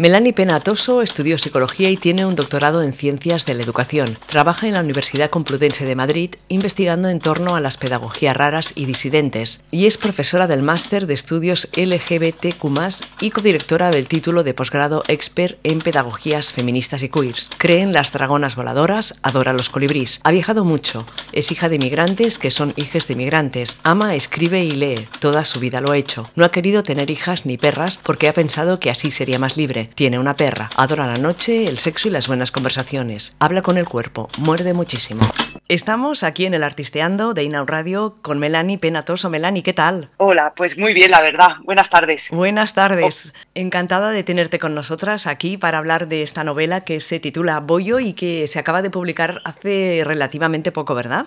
Melanie Penatoso estudió psicología y tiene un doctorado en ciencias de la educación. Trabaja en la Universidad Complutense de Madrid investigando en torno a las pedagogías raras y disidentes y es profesora del máster de estudios LGBTQ+, y codirectora del título de posgrado expert en pedagogías feministas y queers. Cree en las dragonas voladoras, adora los colibrís. Ha viajado mucho. Es hija de migrantes que son hijas de migrantes. Ama, escribe y lee. Toda su vida lo ha hecho. No ha querido tener hijas ni perras porque ha pensado que así sería más libre tiene una perra. Adora la noche, el sexo y las buenas conversaciones. Habla con el cuerpo. Muerde muchísimo. Estamos aquí en el Artisteando de Inau Radio con Melanie Penatoso. Melanie, ¿qué tal? Hola, pues muy bien, la verdad. Buenas tardes. Buenas tardes. Oh. Encantada de tenerte con nosotras aquí para hablar de esta novela que se titula Bollo y que se acaba de publicar hace relativamente poco, ¿verdad?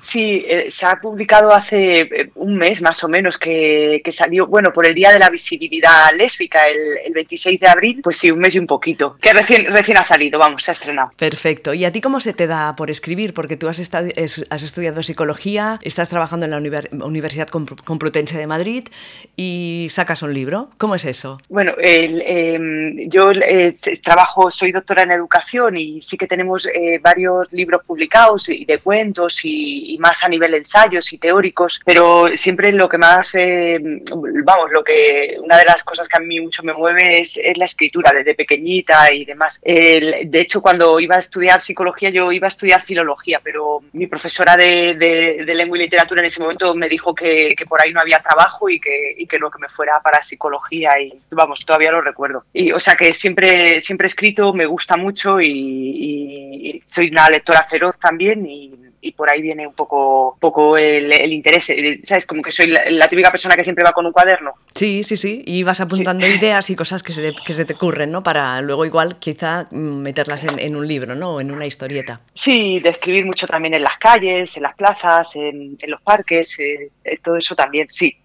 Sí, eh, se ha publicado hace eh, un mes más o menos que, salió, bueno, por el Día de la Visibilidad Lésbica, el, 26 de abril, pues sí, un mes y un poquito, que recién, recién ha salido, vamos, se ha estrenado. Perfecto. ¿Y a ti cómo se te da por escribir? Porque tú has, has estudiado psicología, estás trabajando en la Universidad Complutense de Madrid y sacas un libro. ¿Cómo es eso? Bueno, em, yo eh, trabajo, soy doctora en educación y sí que tenemos varios libros publicados y de cuentos y y, más a nivel ensayos y teóricos, pero siempre lo que más, eh, vamos, lo que una de las cosas que a mí mucho me mueve es, la escritura desde pequeñita y demás. de hecho, cuando iba a estudiar psicología, yo iba a estudiar filología, pero mi profesora de, lengua y literatura en ese momento me dijo que, por ahí no había trabajo y que, y que no, que me fuera para psicología y vamos, todavía lo recuerdo. Y, o sea que siempre, siempre he escrito, me gusta mucho y, y soy una lectora feroz también y y por ahí viene un poco, poco el, interés. ¿Sabes? Como que soy la, típica persona que siempre va con un cuaderno. Sí, sí, sí. Y vas apuntando ideas y cosas que se, que se te ocurren, ¿no? Para luego igual quizá mm, meterlas en, un libro, ¿no? O en una historieta. Sí, de escribir mucho también en las calles, en las plazas, en, los parques, eh, eh, todo eso también, sí.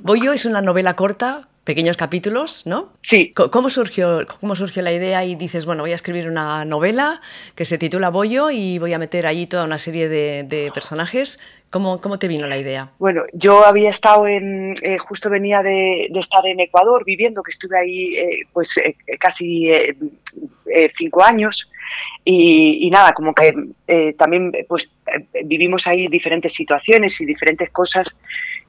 Boyo es una novela corta pequeños capítulos, ¿no? Sí. ¿Cómo surgió, ¿Cómo surgió la idea y dices, bueno, voy a escribir una novela que se titula Bollo y voy a meter ahí toda una serie de, personajes? ¿Cómo, ¿Cómo, te vino la idea? Bueno, yo había estado en, eh, justo venía de, estar en Ecuador viviendo, que estuve ahí eh, pues eh, casi cinco años y, nada, como que también pues vivimos ahí diferentes situaciones y diferentes cosas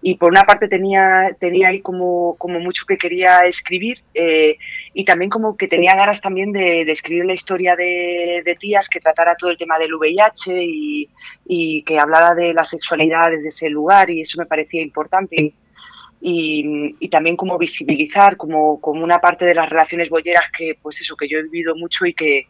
y por una parte tenía, tenía ahí como, como mucho que quería escribir eh, y también como que tenía ganas también de, escribir la historia de, tías que tratara todo el tema del VIH y, y, que hablara de la sexualidad desde ese lugar y eso me parecía importante. Y, y, también como visibilizar como, como una parte de las relaciones bolleras que pues eso que yo he vivido mucho y que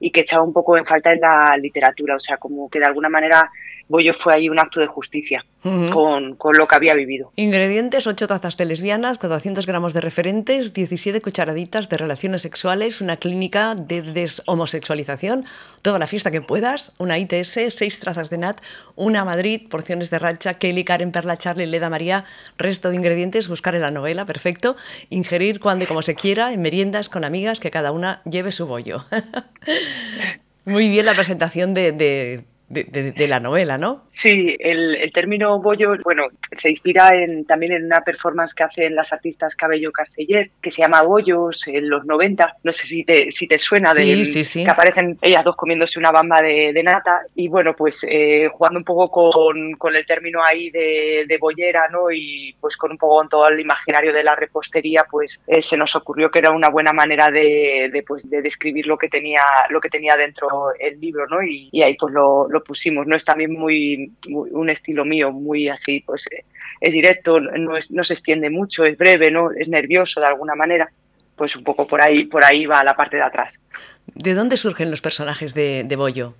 y que echaba un poco en falta en la literatura o sea como que de alguna manera Bollo fue ahí un acto de justicia con, lo que había vivido. Ingredientes, 8 tazas de lesbianas, 400 gramos de referentes, 17 cucharaditas de relaciones sexuales, una clínica de deshomosexualización, toda la fiesta que puedas, una ITS, 6 trazas de nat, una Madrid, porciones de racha, Kelly, Karen, Perla, Charlie, Leda, María, resto de ingredientes, buscar en la novela, perfecto, ingerir cuando y como se quiera, en meriendas con amigas, que cada una lleve su bollo. Muy bien la presentación de de, la novela, ¿no? Sí, el, término bollo, bueno, se inspira en, también en una performance que hacen las artistas Cabello Carceller, que se llama Bollos en los 90. No sé si te, si te suena, de, que aparecen ellas dos comiéndose una bamba de, nata. Y bueno, pues eh, jugando un poco con, el término ahí de, bollera, ¿no? Y pues con un poco con todo el imaginario de la repostería, pues eh, se nos ocurrió que era una buena manera de, pues, de describir lo que tenía, lo que tenía dentro el libro, ¿no? Y, y ahí pues lo lo pusimos, ¿no? Es también muy, un estilo mío, muy así, pues eh, es directo, no, es, no se extiende mucho, es breve, ¿no? Es nervioso de alguna manera. Pues un poco por ahí, por ahí va la parte de atrás. ¿De dónde surgen los personajes de, de Bollo?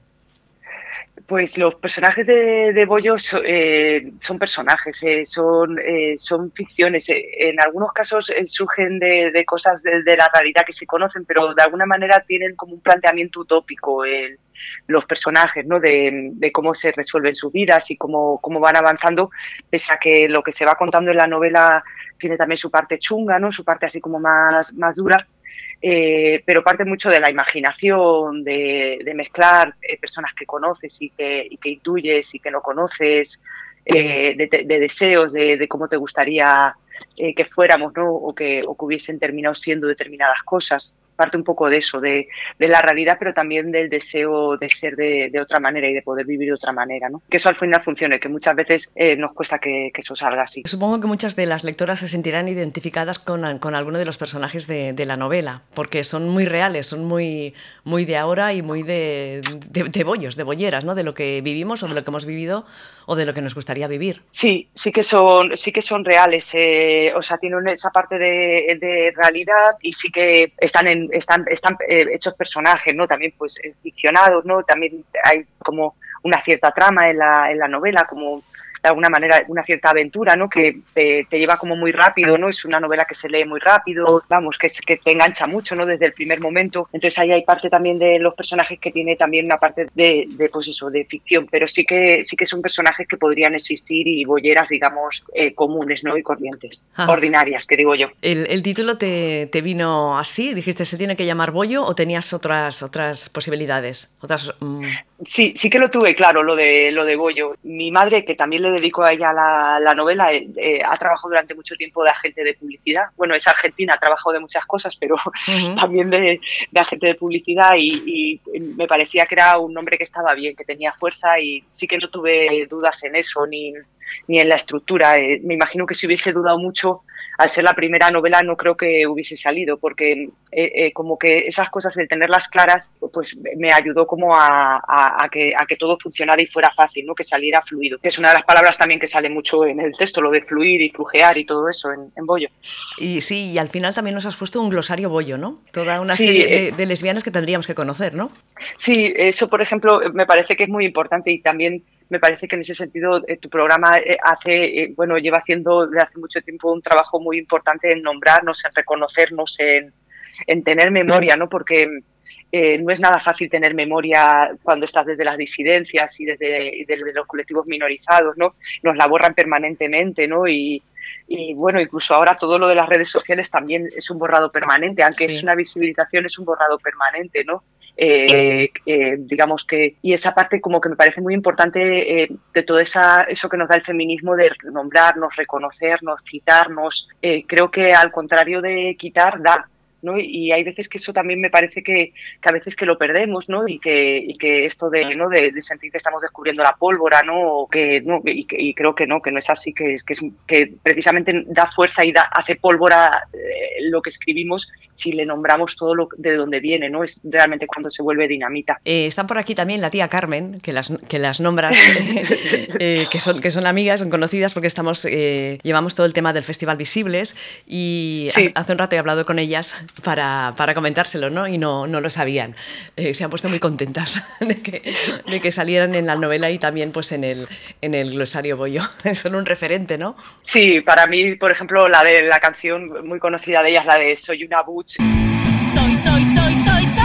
Pues los personajes de, de Bollo eh, son personajes, eh, son, eh, son ficciones. en algunos casos surgen de, cosas de, la realidad que se conocen, pero de alguna manera tienen como un planteamiento utópico los personajes, ¿no? De, cómo se resuelven sus vidas y cómo, cómo van avanzando, pese a que lo que se va contando en la novela tiene también su parte chunga, ¿no? Su parte así como más, más dura eh, pero parte mucho de la imaginación, de, mezclar eh, personas que conoces y que, que, intuyes y que no conoces, eh, de, deseos, de, cómo te gustaría que fuéramos, ¿no? O que, o que hubiesen terminado siendo determinadas cosas parte un poco de eso, de, la realidad, pero también del deseo de ser de, otra manera y de poder vivir de otra manera, ¿no? Que eso al final funcione, que muchas veces eh, nos cuesta que, eso salga así. Supongo que muchas de las lectoras se sentirán identificadas con, con alguno de los personajes de, la novela, porque son muy reales, son muy, muy de ahora y muy de, de, bollos, de bolleras, ¿no? De lo que vivimos o de lo que hemos vivido o de lo que nos gustaría vivir. Sí, sí que son, sí que son reales, eh, o sea, tienen esa parte de realidad y sí que están en están, están eh, hechos personajes, ¿no? También pues eh, ficcionados, ¿no? También hay como una cierta trama en la, en la novela, como de alguna manera una cierta aventura, ¿no? Que te, lleva como muy rápido, ¿no? Es una novela que se lee muy rápido, vamos, que, que te engancha mucho, ¿no? Desde el primer momento. Entonces ahí hay parte también de los personajes que tiene también una parte de, de pues eso, de ficción, pero sí que sí que son personajes que podrían existir y bolleras, digamos, eh, comunes, ¿no? Y corrientes, ordinarias, que digo yo. ¿El, título te, te, vino así? ¿Dijiste se tiene que llamar Bollo o tenías otras otras posibilidades? Otras, mm? Sí, sí que lo tuve claro, lo de lo de Bollo. Mi madre, que también le dedico a ella la, novela, eh, eh, ha trabajado durante mucho tiempo de agente de publicidad. Bueno, es argentina, ha trabajado de muchas cosas, pero también de, agente de publicidad y, me parecía que era un nombre que estaba bien, que tenía fuerza y sí que no tuve dudas en eso ni, ni en la estructura. Eh, me imagino que si hubiese dudado mucho al ser la primera novela no creo que hubiese salido, porque eh, eh, como que esas cosas, el tenerlas claras, pues me ayudó como a, que, a que todo funcionara y fuera fácil, ¿no? que saliera fluido. Que es una de las palabras también que sale mucho en el texto, lo de fluir y flujear y todo eso en, en Bollo. Y sí, y al final también nos has puesto un glosario Bollo, ¿no? Toda una serie de, eh, de lesbianas que tendríamos que conocer, ¿no? Sí, eso por ejemplo me parece que es muy importante y también me parece que en ese sentido eh, tu programa eh, hace, eh, bueno, lleva haciendo desde hace mucho tiempo un trabajo muy importante en nombrarnos, en reconocernos, en, tener memoria, ¿no? Porque no es nada fácil tener memoria cuando estás desde las disidencias y desde, los colectivos minorizados, ¿no? Nos la borran permanentemente, ¿no? Y, bueno, incluso ahora todo lo de las redes sociales también es un borrado permanente, aunque es una visibilización, es un borrado permanente, ¿no? Eh, eh, digamos que, y esa parte como que me parece muy importante eh, de todo esa, eso que nos da el feminismo de nombrarnos, reconocernos, citarnos, creo que al contrario de quitar, da, y hay veces que eso también me parece que, a veces que lo perdemos, ¿no? Y que, que esto de, ¿no? De, sentir que estamos descubriendo la pólvora, ¿no? que, ¿no? Y, creo que no, que no es así, que, que, que precisamente da fuerza y da, hace pólvora eh, lo que escribimos si le nombramos todo lo de donde viene, ¿no? Es realmente cuando se vuelve dinamita. Eh, están por aquí también la tía Carmen, que las, que las nombras, eh, que, son, que son amigas, son conocidas porque estamos, llevamos todo el tema del Festival Visibles y hace un rato he hablado con ellas para, para comentárselo, ¿no? Y no, no lo sabían. Eh, se han puesto muy contentas de que, de que, salieran en la novela y también pues en el, en el glosario Bollo. Son un referente, ¿no? Sí, para mí, por ejemplo, la de la canción muy conocida de ellas, la de Soy una butch. Soy, soy, soy, soy, soy.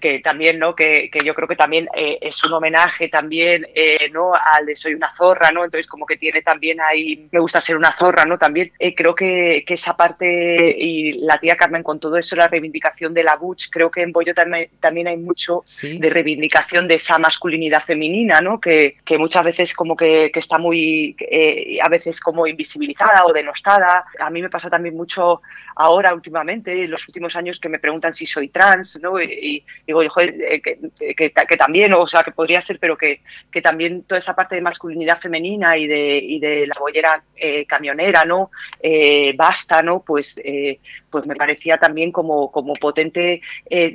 Que también, ¿no? Que, yo creo que también eh, es un homenaje también, eh, ¿no? Al de Soy una zorra, ¿no? Entonces como que tiene también ahí, me gusta ser una zorra, ¿no? También eh, creo que, esa parte y la tía Carmen con todo eso, la reivindicación de la Butch, creo que en Bollo también, también hay mucho de reivindicación de esa masculinidad femenina, ¿no? Que, muchas veces como que, está muy, a veces como invisibilizada o denostada. A mí me pasa también mucho ahora últimamente, en los últimos años, que me preguntan si soy trans, ¿no? Y, digo, joder, eh, que, también, o sea, que podría ser, pero que, también toda esa parte de masculinidad femenina y de, y de la bollera eh, camionera, ¿no? Eh, basta, ¿no? Pues, pues me parecía también como, como potente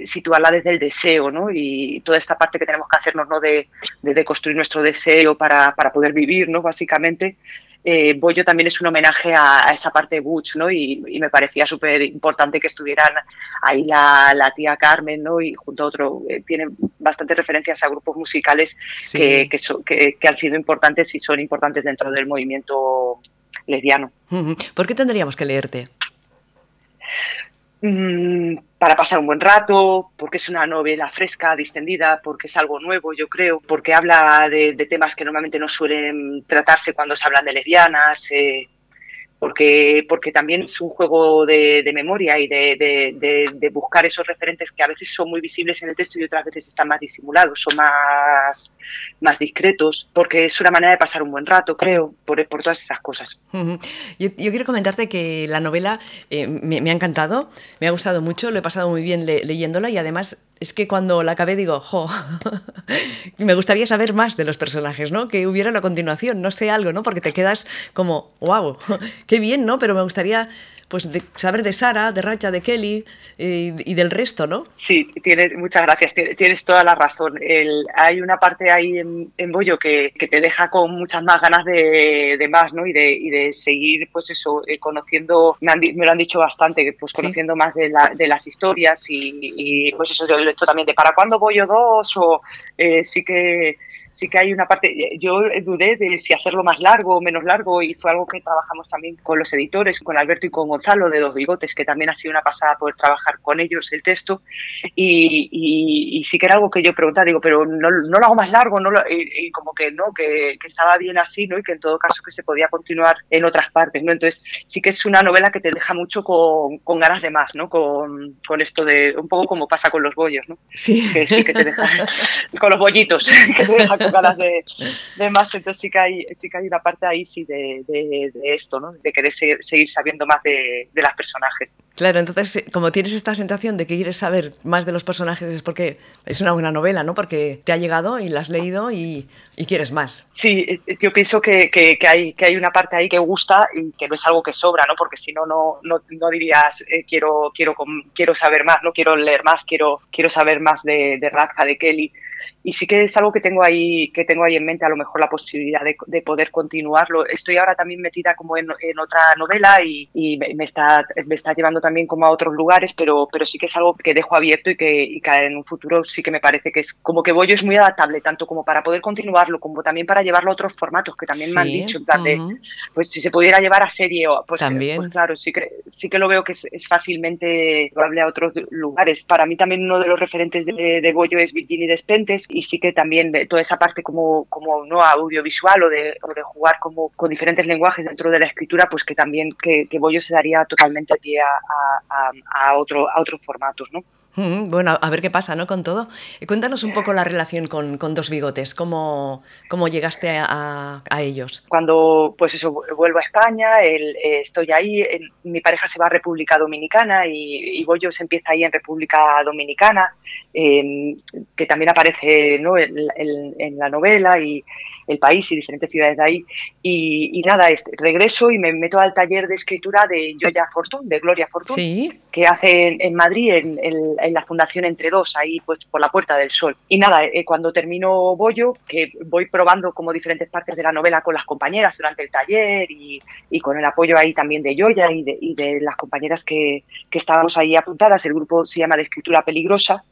situarla desde el deseo, ¿no? Y toda esta parte que tenemos que hacernos, ¿no? De, de, construir nuestro deseo para, para poder vivir, ¿no? Básicamente eh, Bollo también es un homenaje a, esa parte de Butch, ¿no? Y, me parecía súper importante que estuvieran ahí la, tía Carmen, ¿no? Y junto a otro, eh, tienen bastantes referencias a grupos musicales que, que, han sido importantes y son importantes dentro del movimiento lesbiano. ¿Por qué tendríamos que leerte? Mm, para pasar un buen rato, porque es una novela fresca, distendida, porque es algo nuevo, yo creo, porque habla de, temas que normalmente no suelen tratarse cuando se hablan de lesbianas, eh, porque, porque también es un juego de, memoria y de, buscar esos referentes que a veces son muy visibles en el texto y otras veces están más disimulados o más, más discretos, porque es una manera de pasar un buen rato, creo, por, por todas esas cosas. yo, quiero comentarte que la novela eh, me, ha encantado, me ha gustado mucho, lo he pasado muy bien leyéndola y además es que cuando la acabé digo, jo, me gustaría saber más de los personajes, ¿no? Que hubiera una continuación, no sé algo, ¿no? Porque te quedas como, wow, qué bien, ¿no? Pero me gustaría pues saber de Sara, de Racha, de Kelly eh, y del resto, ¿no? Sí, tienes, muchas gracias, tienes, toda la razón. hay una parte ahí en, en Bollo que, te deja con muchas más ganas de, más, ¿no? Y de, seguir, pues eso, eh, conociendo, me, lo han dicho bastante, pues conociendo más de, las historias y, pues eso, yo esto también de ¿para cuándo Bollo dos? O eh, sí que sí que hay una parte, yo dudé de si hacerlo más largo o menos largo y fue algo que trabajamos también con los editores, con Alberto y con Gonzalo de Los Bigotes, que también ha sido una pasada poder trabajar con ellos el texto y, sí que era algo que yo preguntaba, digo, pero no, no lo hago más largo, no y, como que no, que, estaba bien así, ¿no? Y que en todo caso que se podía continuar en otras partes, ¿no? Entonces sí que es una novela que te deja mucho con, con ganas de más, ¿no? Con, con, esto de, un poco como pasa con los bollos, ¿no? Sí. Que sí que te deja, con los bollitos, que te deja ganas de, más, entonces sí que hay, sí que hay una parte ahí sí de, esto, ¿no? De querer seguir, sabiendo más de, de los personajes. Claro, entonces como tienes esta sensación de que quieres saber más de los personajes es porque es una buena novela, ¿no? Porque te ha llegado y la has leído y, y quieres más. Sí, eh, yo pienso que, que, hay, que hay una parte ahí que gusta y que no es algo que sobra, ¿no? Porque si no, no, no, dirías eh, quiero, quiero, quiero saber más, no quiero leer más, quiero, quiero saber más de, de Radka, de Kelly y sí que es algo que tengo ahí que tengo ahí en mente a lo mejor la posibilidad de, poder continuarlo. Estoy ahora también metida como en, otra novela y, me, está me está llevando también como a otros lugares pero pero sí que es algo que dejo abierto y que, en un futuro sí que me parece que es como que Bollo es muy adaptable tanto como para poder continuarlo como también para llevarlo a otros formatos que también me han dicho en plan de pues si se pudiera llevar a serie o pues, también. pues claro sí que sí que lo veo que es, fácilmente llevable a otros lugares. Para mí también uno de los referentes de, de Bollo es Virginie Despentes y sí que también toda esa parte como, como no audiovisual o de, o de jugar como con diferentes lenguajes dentro de la escritura, pues que también que, que Bollo se daría totalmente pie a, a, a, otro, a otros formatos, ¿no? Bueno, a ver qué pasa, ¿no? Con todo. Cuéntanos un poco la relación con, Dos Bigotes, ¿cómo, cómo llegaste a, ellos? Cuando, pues eso, vuelvo a España, eh, estoy ahí, mi pareja se va a República Dominicana y, y se empieza ahí en República Dominicana, em, que también aparece en, en la novela y el país y diferentes ciudades de ahí. Y, nada, regreso y me meto al taller de escritura de Joya Fortune, de Gloria Fortune, que hace en, Madrid, en, la Fundación Entre Dos, ahí pues por la Puerta del Sol. Y nada, eh, cuando termino Bollo, que voy probando como diferentes partes de la novela con las compañeras durante el taller y, con el apoyo ahí también de Joya y de, las compañeras que, que estábamos ahí apuntadas, el grupo se llama de escritura peligrosa,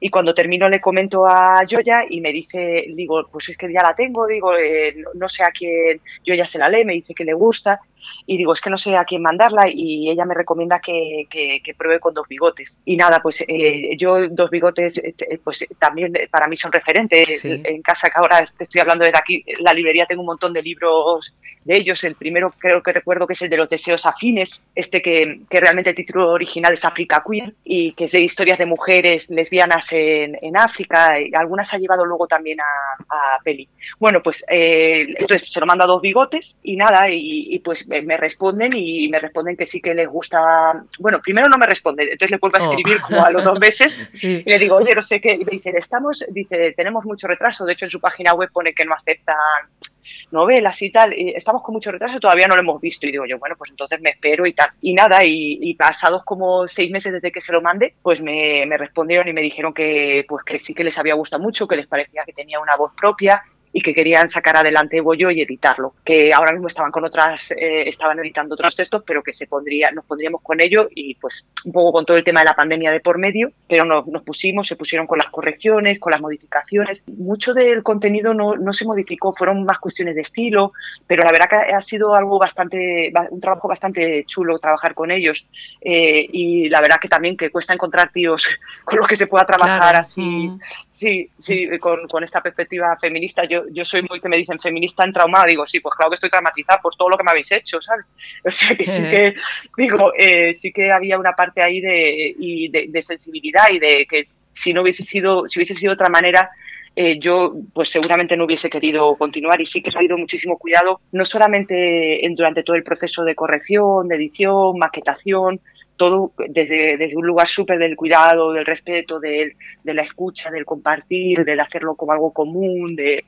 y cuando termino le comento a Joya y me dice, digo, pues es que ya la tengo, digo, eh, no sé a quién, Joya se la lee, me dice que le gusta y digo, es que no sé a quién mandarla y ella me recomienda que, que, pruebe con dos bigotes. Y nada, pues eh, yo dos bigotes, eh, eh, pues también para mí son referentes. En casa que ahora te estoy hablando desde aquí, la librería tengo un montón de libros de ellos. El primero creo que recuerdo que es el de los deseos afines, este que, que realmente el título original es África Queer y que es de historias de mujeres lesbianas en, en África. Y algunas ha llevado luego también a, a peli. Bueno, pues entonces se lo manda dos bigotes y nada, y, y pues me responden y me responden que sí que les gusta. Bueno, primero no me responden, entonces le vuelvo a oh. escribir como a los dos meses y le digo, oye, no sé qué. Y me dicen, estamos, dice, tenemos mucho retraso. De hecho, en su página web pone que no aceptan novelas y tal, y estamos con mucho retraso, todavía no lo hemos visto. Y digo yo, bueno, pues entonces me espero y tal. Y nada, y, pasados como seis meses desde que se lo mande, pues me, me, respondieron y me dijeron que, pues que sí que les había gustado mucho, que les parecía que tenía una voz propia, y que querían sacar adelante Bollo y editarlo, que ahora mismo estaban con otras, eh, estaban editando otros textos, pero que se pondría, nos pondríamos con ello y pues un poco con todo el tema de la pandemia de por medio, pero nos, nos pusimos, se pusieron con las correcciones, con las modificaciones. Mucho del contenido no, no, se modificó, fueron más cuestiones de estilo, pero la verdad que ha sido algo bastante, un trabajo bastante chulo trabajar con ellos eh, y la verdad que también que cuesta encontrar tíos con los que se pueda trabajar así, mm. sí, sí, con, con esta perspectiva feminista. Yo yo soy muy que me dicen feminista en trauma, digo, sí, pues claro que estoy traumatizada por todo lo que me habéis hecho, ¿sabes? O sea que sí que, digo, eh, sí que había una parte ahí de, y de, sensibilidad y de que si no hubiese sido, si hubiese sido de otra manera, eh, yo pues seguramente no hubiese querido continuar. Y sí que he habido muchísimo cuidado, no solamente en, durante todo el proceso de corrección, de edición, maquetación, todo desde, desde un lugar súper del cuidado, del respeto, de, de, la escucha, del compartir, del hacerlo como algo común, de,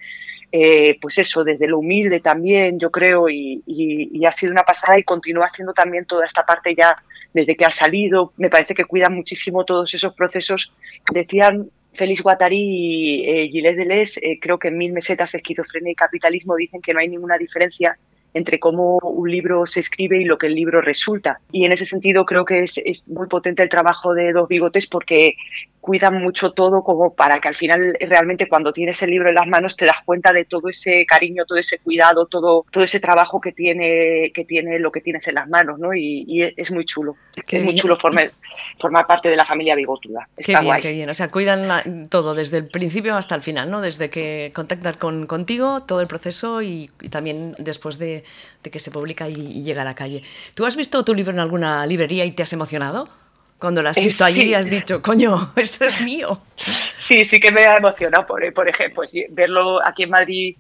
eh, pues eso, desde lo humilde también, yo creo, y, y, ha sido una pasada y continúa siendo también toda esta parte ya desde que ha salido. Me parece que cuidan muchísimo todos esos procesos. Decían Félix Guattari y eh, Gilles Deleuze, eh, creo que en Mil Mesetas, Esquizofrenia y Capitalismo dicen que no hay ninguna diferencia entre cómo un libro se escribe y lo que el libro resulta. Y en ese sentido creo que es, es muy potente el trabajo de Dos Bigotes porque cuidan mucho todo como para que al final realmente cuando tienes el libro en las manos te das cuenta de todo ese cariño, todo ese cuidado, todo, todo ese trabajo que tiene, que tiene lo que tienes en las manos, ¿no? Y, es muy chulo. es muy chulo formar, formar, parte de la familia bigotuda. Está qué bien, qué bien. O sea, cuidan todo desde el principio hasta el final, ¿no? Desde que contactan con, contigo, todo el proceso y, también después de, que se publica y, y llega a la calle. ¿Tú has visto tu libro en alguna librería y te has emocionado? Cuando lo has visto allí y has dicho, coño, esto es mío. Sí, sí que me ha emocionado, por, por ejemplo, pues, verlo aquí en Madrid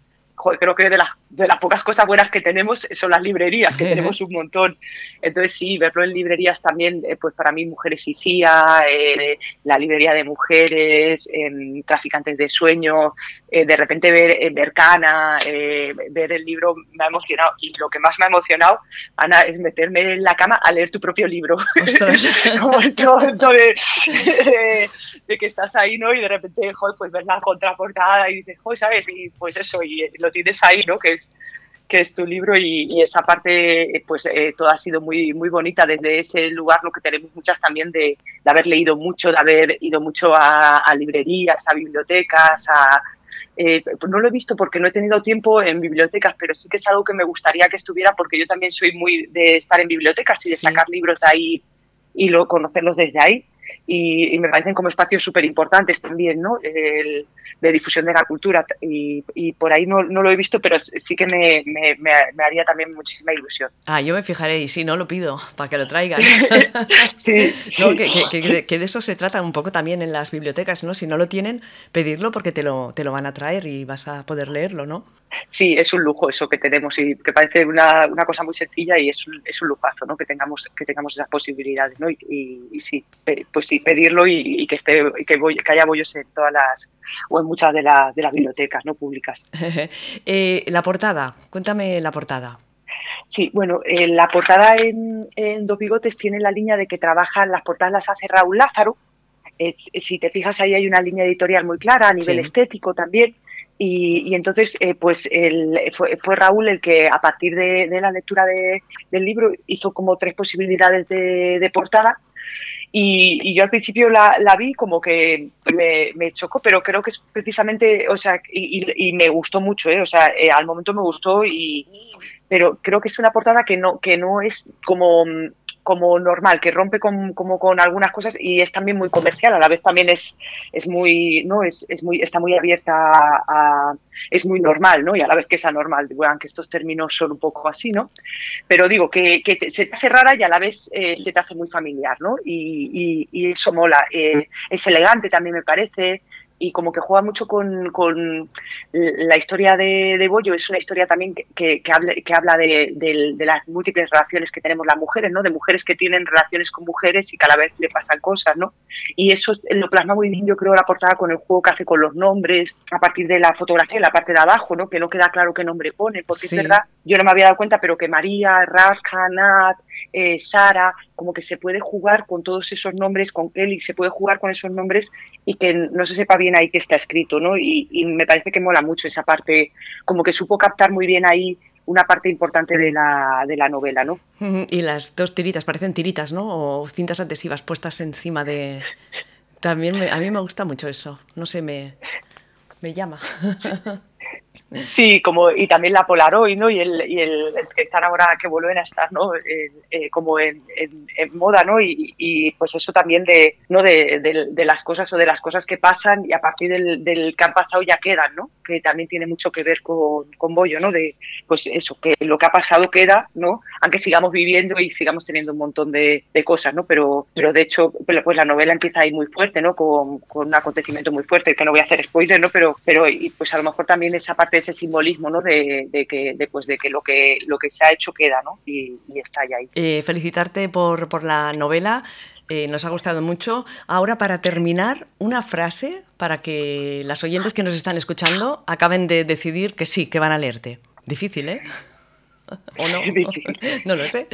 creo que de las, de las pocas cosas buenas que tenemos son las librerías, que tenemos un montón. Entonces, sí, verlo en librerías también, eh, pues para mí, Mujeres y CIA, eh, la librería de mujeres, Traficantes de Sueños, eh, de repente ver Bercana, ver el libro me ha emocionado. Y lo que más me ha emocionado, Ana, es meterme en la cama a leer tu propio libro. Como el de, de, que estás ahí, ¿no? Y de repente, joder, pues ves la contraportada y dices, joder, ¿sabes? Y pues eso, y lo tienes ahí, ¿no? Que es, que es tu libro y, esa parte, pues eh, todo ha sido muy, muy bonita desde ese lugar, lo que tenemos muchas también de, haber leído mucho, de haber ido mucho a, librerías, a bibliotecas, a, eh, no lo he visto porque no he tenido tiempo en bibliotecas, pero sí que es algo que me gustaría que estuviera porque yo también soy muy de estar en bibliotecas y de sacar libros de ahí y lo, conocerlos desde ahí y, me parecen como espacios súper importantes también, ¿no? de difusión de la cultura y, por ahí no, no, lo he visto, pero sí que me, me, me, haría también muchísima ilusión. Ah, yo me fijaré y si no lo pido para que lo traigan. sí, no, que, que, que, de eso se trata un poco también en las bibliotecas, ¿no? Si no lo tienen, pedirlo porque te lo, te lo van a traer y vas a poder leerlo, ¿no? Sí, es un lujo eso que tenemos y que parece una, una cosa muy sencilla y es un, es un lujazo, ¿no? Que tengamos, que tengamos esas posibilidades, ¿no? Y, y, sí, pues sí, pedirlo y, que esté, que, voy, que haya bollos en todas las, o en muchas de, las de las bibliotecas, ¿no? Públicas. eh, la portada, cuéntame la portada. Sí, bueno, eh, la portada en, en, Dos Bigotes tiene la línea de que trabajan, las portadas las hace Raúl Lázaro. Eh, si te fijas ahí hay una línea editorial muy clara a nivel estético también. Y, entonces, eh, pues fue, Raúl el que a partir de, la lectura del libro hizo como tres posibilidades de, portada. Y, yo al principio la, vi como que me, chocó, pero creo que es precisamente, o sea, y, me gustó mucho, ¿eh? o sea, eh, al momento me gustó y, pero creo que es una portada que no, que no es como como normal, que rompe con, como con algunas cosas y es también muy comercial, a la vez también es, es muy, ¿no? Es, es muy, está muy abierta a, es muy normal, ¿no? Y a la vez que es anormal, bueno, aunque estos términos son un poco así, ¿no? Pero digo, que, se te hace rara y a la vez eh, te hace muy familiar, ¿no? Y, y, eso mola. Eh, es elegante también me parece, y como que juega mucho con, con la historia de, de, Bollo, es una historia también que, que, habla, que habla de, de, las múltiples relaciones que tenemos las mujeres, ¿no? De mujeres que tienen relaciones con mujeres y cada vez le pasan cosas, ¿no? Y eso lo plasma muy bien, yo creo, la portada con el juego que hace con los nombres, a partir de la fotografía, en la parte de abajo, ¿no? Que no queda claro qué nombre pone, porque es verdad, yo no me había dado cuenta, pero que María, Raja, Nat, eh, Sara, como que se puede jugar con todos esos nombres, con Kelly, se puede jugar con esos nombres y que no se sepa bien ahí qué está escrito, ¿no? Y, me parece que mola mucho esa parte, como que supo captar muy bien ahí una parte importante de la, de la novela, ¿no? Y las dos tiritas, parecen tiritas, ¿no? O cintas adhesivas puestas encima de... También a mí me gusta mucho eso, no sé, me, me llama. Sí, como, y también la Polaroid, ¿no? Y el, y el, que están ahora, que vuelven a estar, ¿no? Eh, como en, moda, ¿no? Y, y, pues eso también de, ¿no? De, de, las cosas o de las cosas que pasan y a partir del, del, que han pasado ya quedan, ¿no? Que también tiene mucho que ver con, con Bollo, ¿no? De, pues eso, que lo que ha pasado queda, ¿no? Aunque sigamos viviendo y sigamos teniendo un montón de, de cosas, ¿no? Pero, pero de hecho, pues la novela empieza ahí muy fuerte, ¿no? Con, con un acontecimiento muy fuerte, que no voy a hacer spoiler, ¿no? Pero, pero y pues a lo mejor también esa parte ese simbolismo ¿no? de, que, de, pues, de que, lo que lo que se ha hecho queda ¿no? y, está ya ahí. Eh, felicitarte por, por la novela. Eh, nos ha gustado mucho. Ahora, para terminar, una frase para que las oyentes que nos están escuchando acaben de decidir que sí, que van a leerte. Difícil, ¿eh? ¿O no? no lo sé.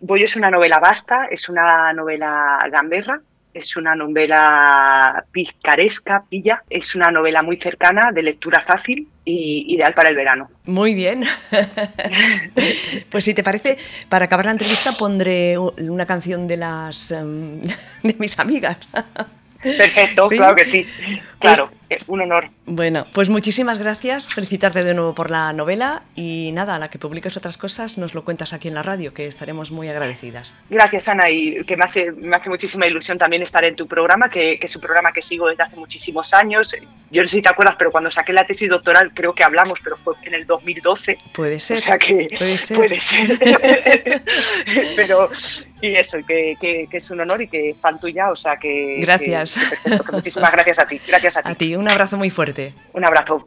Voy es una novela vasta, es una novela gamberra, es una novela picaresca, pilla, es una novela muy cercana, de lectura fácil y ideal para el verano. Muy bien. pues si te parece, para acabar la entrevista pondré una canción de las em, de mis amigas. Perfecto, claro que sí. Claro, pues, un honor. Bueno, pues muchísimas gracias. Felicitarte de nuevo por la novela y nada, a la que publiques otras cosas nos lo cuentas aquí en la radio, que estaremos muy agradecidas. Gracias, Ana, y que me hace, me hace muchísima ilusión también estar en tu programa, que, que, es un programa que sigo desde hace muchísimos años. Yo no sé si te acuerdas, pero cuando saqué la tesis doctoral creo que hablamos, pero fue en el 2012. Puede ser. O sea que puede ser. Puede ser. pero, y eso, que, que, es un honor y que fan tuya, o sea que... Gracias. muchísimas gracias a ti. Gracias a ti. A ti, un abrazo muy fuerte. Un abrazo.